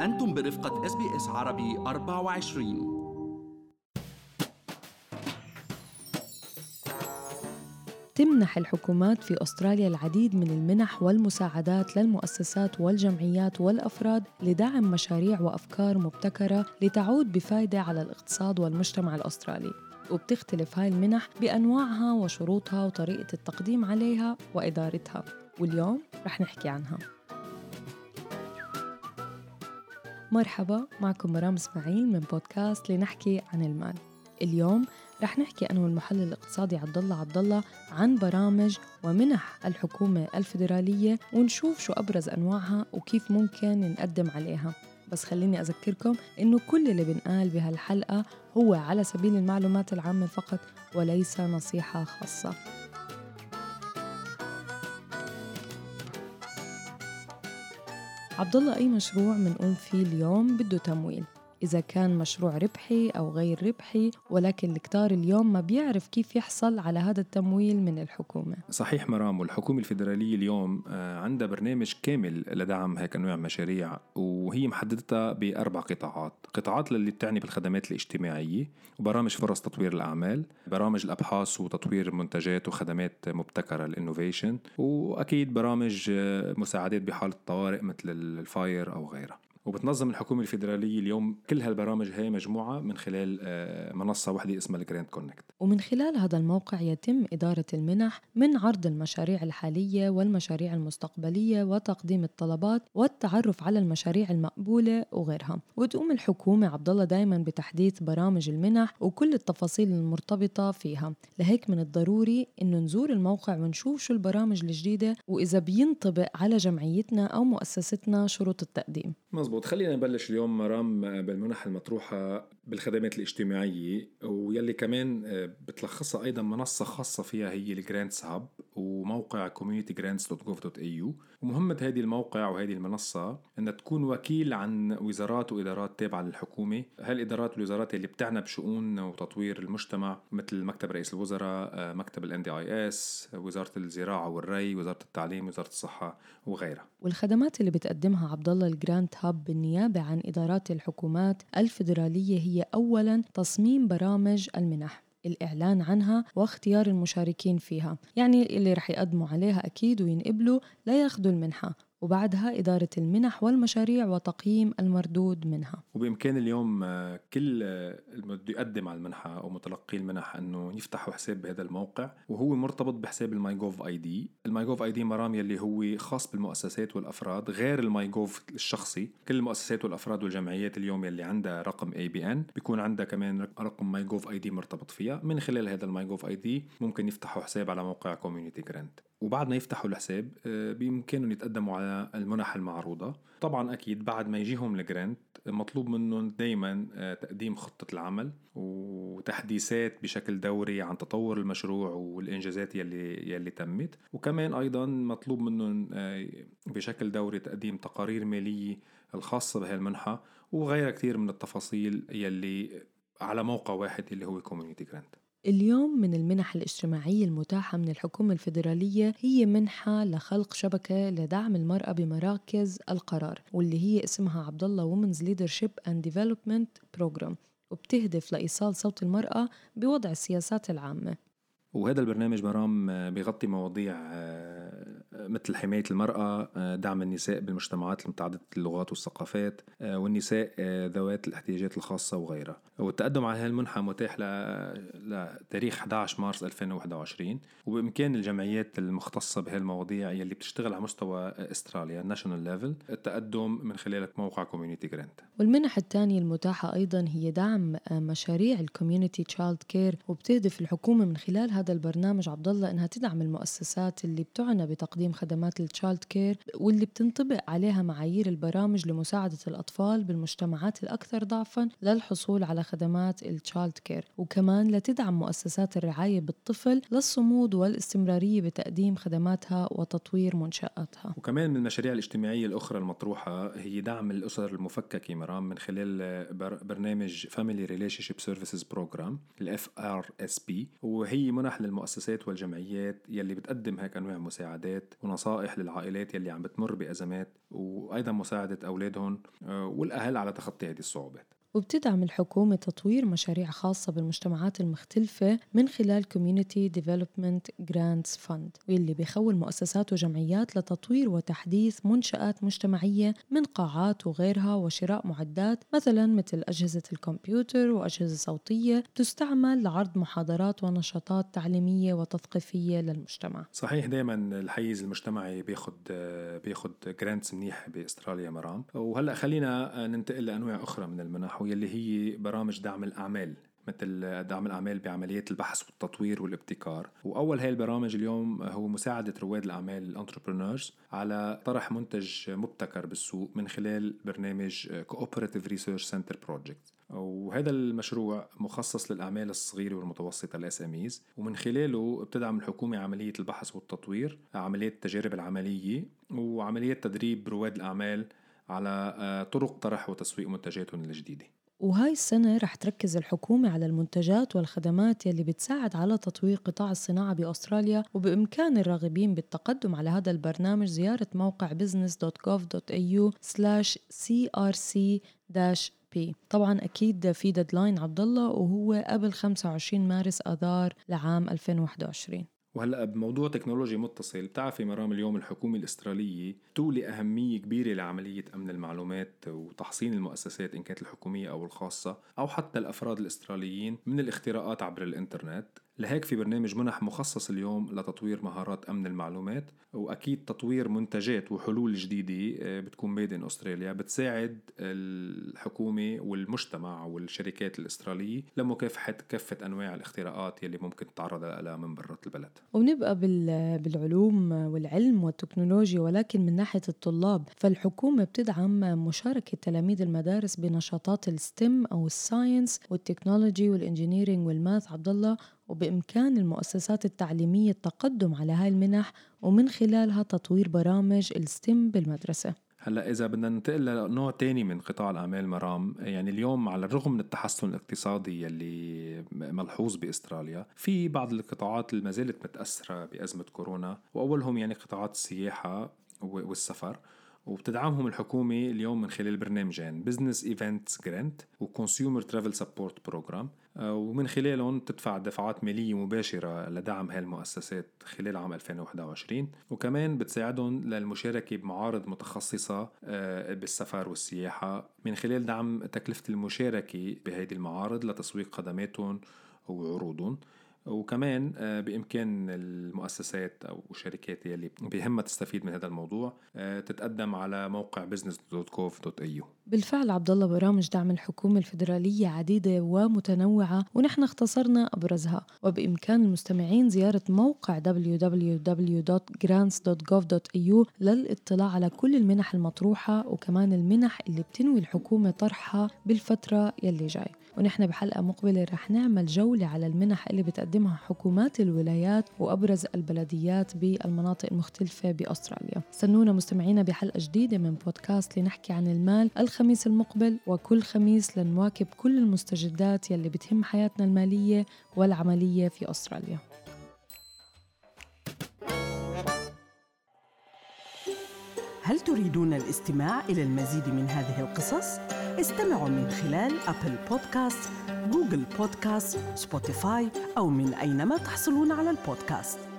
أنتم برفقة SBS عربي 24 تمنح الحكومات في أستراليا العديد من المنح والمساعدات للمؤسسات والجمعيات والأفراد لدعم مشاريع وأفكار مبتكرة لتعود بفائدة على الاقتصاد والمجتمع الأسترالي. وبتختلف هاي المنح بأنواعها وشروطها وطريقة التقديم عليها وإدارتها. واليوم رح نحكي عنها. مرحبا معكم مرام إسماعيل من بودكاست لنحكي عن المال. اليوم رح نحكي أنا والمحلل الاقتصادي عبد الله عبد الله عن برامج ومنح الحكومة الفيدرالية ونشوف شو أبرز أنواعها وكيف ممكن نقدم عليها. بس خليني أذكركم إنه كل اللي بنقال بهالحلقة هو على سبيل المعلومات العامة فقط وليس نصيحة خاصة. عبد الله أي مشروع منقوم فيه اليوم بده تمويل؟ إذا كان مشروع ربحي أو غير ربحي ولكن الكتار اليوم ما بيعرف كيف يحصل على هذا التمويل من الحكومة. صحيح مرام والحكومة الفيدرالية اليوم آه، عندها برنامج كامل لدعم هيك أنواع مشاريع وهي محددتها بأربع قطاعات. قطاعات للي بتعني بالخدمات الاجتماعية وبرامج فرص تطوير الأعمال برامج الأبحاث وتطوير منتجات وخدمات مبتكرة ال innovation وأكيد برامج آه، مساعدات بحالة الطوارئ مثل ال fire أو غيرها. وبتنظم الحكومة الفيدرالية اليوم كل هالبرامج هي مجموعة من خلال آه، منصة واحدة اسمها ال GrantConnect ومن خلال هذا الموقع يتم إدارة المنح من عرض المشاريع الحالية والمشاريع المستقبلية وتقديم الطلبات والتعرف على المشاريع المقبولة وغيرها. وتقوم الحكومة عبد الله دائما بتحديث برامج المنح وكل التفاصيل المرتبطة فيها. لهيك من الضروري إنه نزور الموقع ونشوف شو البرامج الجديدة وإذا بينطبق على جمعيتنا أو مؤسستنا شروط التقديم. مزبوط. خلينا نبلش اليوم مرام بالمنح المطروحة. بالخدمات الاجتماعية ويلي كمان آه، بتلخصها أيضا منصة خاصة فيها هي ال Grants Hub وموقع communitygrants.gov.au ومهمة هذه الموقع وهذه المنصة أنها تكون وكيل عن وزارات وإدارات تابعة للحكومة. هالإدارات والوزارات اللي بتعنى بشؤون وتطوير المجتمع مثل مكتب رئيس الوزراء آه، مكتب ال NDIS وزارة الزراعة والري وزارة التعليم وزارة الصحة وغيرها. والخدمات اللي بتقدمها عبد الله hub بالنيابة عن إدارات الحكومات الفيدرالية هي أولا تصميم برامج المنح الإعلان عنها واختيار المشاركين فيها. يعني اللي رح يقدموا عليها أكيد وينقبلوا لياخذوا المنحة. وبعدها إدارة المنح والمشاريع وتقييم المردود منها. وبإمكان اليوم آه، كل آه، اللي بده يقدم على المنحة أو متلقي المنح أنه يفتحوا حساب بهذا الموقع وهو مرتبط بحساب الماي جوف آي دي. الماي جوف آي دي مرام يلي هو خاص بالمؤسسات والأفراد غير ال myGov الشخصي. كل المؤسسات والأفراد والجمعيات اليوم يلي عندها رقم ABN بيكون عندها كمان رقم myGovID مرتبط فيها. من خلال هذا ال myGovID ممكن يفتحوا حساب على موقع Community Grant وبعد ما يفتحوا الحساب آه، بإمكانهم يتقدموا على المنح المعروضة. طبعا أكيد بعد ما يجيهم ال grant مطلوب منهم دايما آه، تقديم خطة العمل وتحديثات بشكل دوري عن تطور المشروع والإنجازات يلي, يلي تمت. وكمان أيضا مطلوب منهم آه، بشكل دوري تقديم تقارير مالية الخاصة بهالمنحة وغيرها كثير من التفاصيل يلي على موقع واحد اللي هو Community Grant اليوم من المنح الاجتماعية المتاحة من الحكومة الفيدرالية هي منحة لخلق شبكة لدعم المرأة بمراكز القرار واللي هي اسمها عبد الله Women's Leadership and Development Program وبتهدف لإيصال صوت المرأة بوضع السياسات العامة. وهذا البرنامج مرام بيغطي مواضيع مثل حماية المرأة دعم النساء بالمجتمعات المتعددة اللغات والثقافات والنساء ذوات الاحتياجات الخاصة وغيرها. والتقدم على هالمنحة متاح لتاريخ 11 مارس 2021 وبإمكان الجمعيات المختصة بهالمواضيع يلي بتشتغل على مستوى أستراليا national level التقدم من خلال موقع Community Grant والمنح الثانية المتاحة أيضا هي دعم مشاريع ال Community Child Care وبتهدف الحكومة من خلال هذا البرنامج عبد الله إنها تدعم المؤسسات اللي بتعنى بتقديم خدمات ال child care واللي بتنطبق عليها معايير البرامج لمساعدة الأطفال بالمجتمعات الأكثر ضعفا للحصول على خدمات ال child care وكمان لتدعم مؤسسات الرعاية بالطفل للصمود والاستمرارية بتقديم خدماتها وتطوير منشآتها. وكمان من المشاريع الاجتماعية الأخرى المطروحة هي دعم الأسر المفككة مرام من خلال برنامج Family Relationship Services Program ال FRSP وهي منح للمؤسسات والجمعيات يلي بتقدم هيك أنواع مساعدات ونصائح للعائلات يلي عم بتمر بأزمات وأيضا مساعدة أولادهم آه، والأهل على تخطي هذه الصعوبات. وبتدعم الحكومة تطوير مشاريع خاصة بالمجتمعات المختلفة من خلال Community Development Grants Fund واللي بيخول مؤسسات وجمعيات لتطوير وتحديث منشآت مجتمعية من قاعات وغيرها وشراء معدات مثلا مثل أجهزة الكمبيوتر وأجهزة صوتية تستعمل لعرض محاضرات ونشاطات تعليمية وتثقيفية للمجتمع. صحيح دائما الحيز المجتمعي بياخد بياخد grants منيح بأستراليا مرام. وهلأ خلينا ننتقل لأنواع أخرى من المنح واللي هي برامج دعم الأعمال مثل دعم الأعمال بعمليات البحث والتطوير والابتكار. وأول هاي البرامج اليوم هو مساعدة رواد الأعمال ال entrepreneurs على طرح منتج مبتكر بالسوق من خلال برنامج Cooperative Research Center Project. وهذا المشروع مخصص للأعمال الصغيرة والمتوسطة ال SM ومن خلاله بتدعم الحكومة عملية البحث والتطوير عمليات التجارب العملية وعمليات تدريب رواد الأعمال على آه، طرق طرح وتسويق منتجاتهم الجديدة. وهاي السنة رح تركز الحكومة على المنتجات والخدمات يلي بتساعد على تطوير قطاع الصناعة بأستراليا وبإمكان الراغبين بالتقدم على هذا البرنامج زيارة موقع business.gov.au crc p. طبعا أكيد في ديدلاين عبد الله وهو قبل 25 مارس آذار لعام 2021 وهلأ بموضوع تكنولوجي متصل بتعرفي مرام اليوم الحكومة الأسترالية تولي أهمية كبيرة لعملية أمن المعلومات وتحصين المؤسسات إن كانت الحكومية أو الخاصة أو حتى الأفراد الأستراليين من الاختراقات عبر الإنترنت. لهيك في برنامج منح مخصص اليوم لتطوير مهارات أمن المعلومات وأكيد تطوير منتجات وحلول جديدة آه، بتكون ميد ان استراليا بتساعد الحكومة والمجتمع والشركات الإسترالية لمكافحة كافة أنواع الاختراقات يلي ممكن تتعرض لها من برا البلد. وبنبقى بالعلوم والعلم والتكنولوجيا ولكن من ناحية الطلاب فالحكومة بتدعم مشاركة تلاميذ المدارس بنشاطات STEM أو الساينس والتكنولوجي والانجينيرينج والماث عبد الله وبإمكان المؤسسات التعليمية التقدم على هاي المنح ومن خلالها تطوير برامج ال STEM بالمدرسة. هلا إذا بدنا ننتقل لنوع تاني من قطاع الأعمال مرام يعني اليوم على الرغم من التحسن الاقتصادي يلي ملحوظ بأستراليا في بعض القطاعات اللي ما زالت متأثرة بأزمة كورونا وأولهم يعني قطاعات السياحة والسفر. وبتدعمهم الحكومة اليوم من خلال برنامجين business events grant و consumer travel support program ومن خلالهم تدفع دفعات مالية مباشرة لدعم هالمؤسسات خلال عام 2021 وكمان بتساعدهم للمشاركة بمعارض متخصصة آه، بالسفر والسياحة من خلال دعم تكلفة المشاركة بهذه المعارض لتسويق خدماتهم وعروضهم. وكمان آه، بإمكان المؤسسات أو الشركات يلي بهمها تستفيد من هذا الموضوع آه، تتقدم على موقع business.gov.au بالفعل عبد الله برامج دعم الحكومة الفيدرالية عديدة ومتنوعة ونحن اختصرنا أبرزها. وبإمكان المستمعين زيارة موقع www.grants.gov.au للاطلاع على كل المنح المطروحة وكمان المنح اللي بتنوي الحكومة طرحها بالفترة يلي جاي. ونحن بحلقة مقبلة رح نعمل جولة على المنح اللي بتقدمها حكومات الولايات وأبرز البلديات بالمناطق المختلفة بأستراليا. استنونا مستمعينا بحلقة جديدة من بودكاست لنحكي عن المال الخميس المقبل وكل خميس لنواكب كل المستجدات يلي بتهم حياتنا المالية والعملية في أستراليا هل تريدون الاستماع إلى المزيد من هذه القصص؟ استمعوا من خلال Apple Podcast، Google Podcast، Spotify أو من أينما تحصلون على البودكاست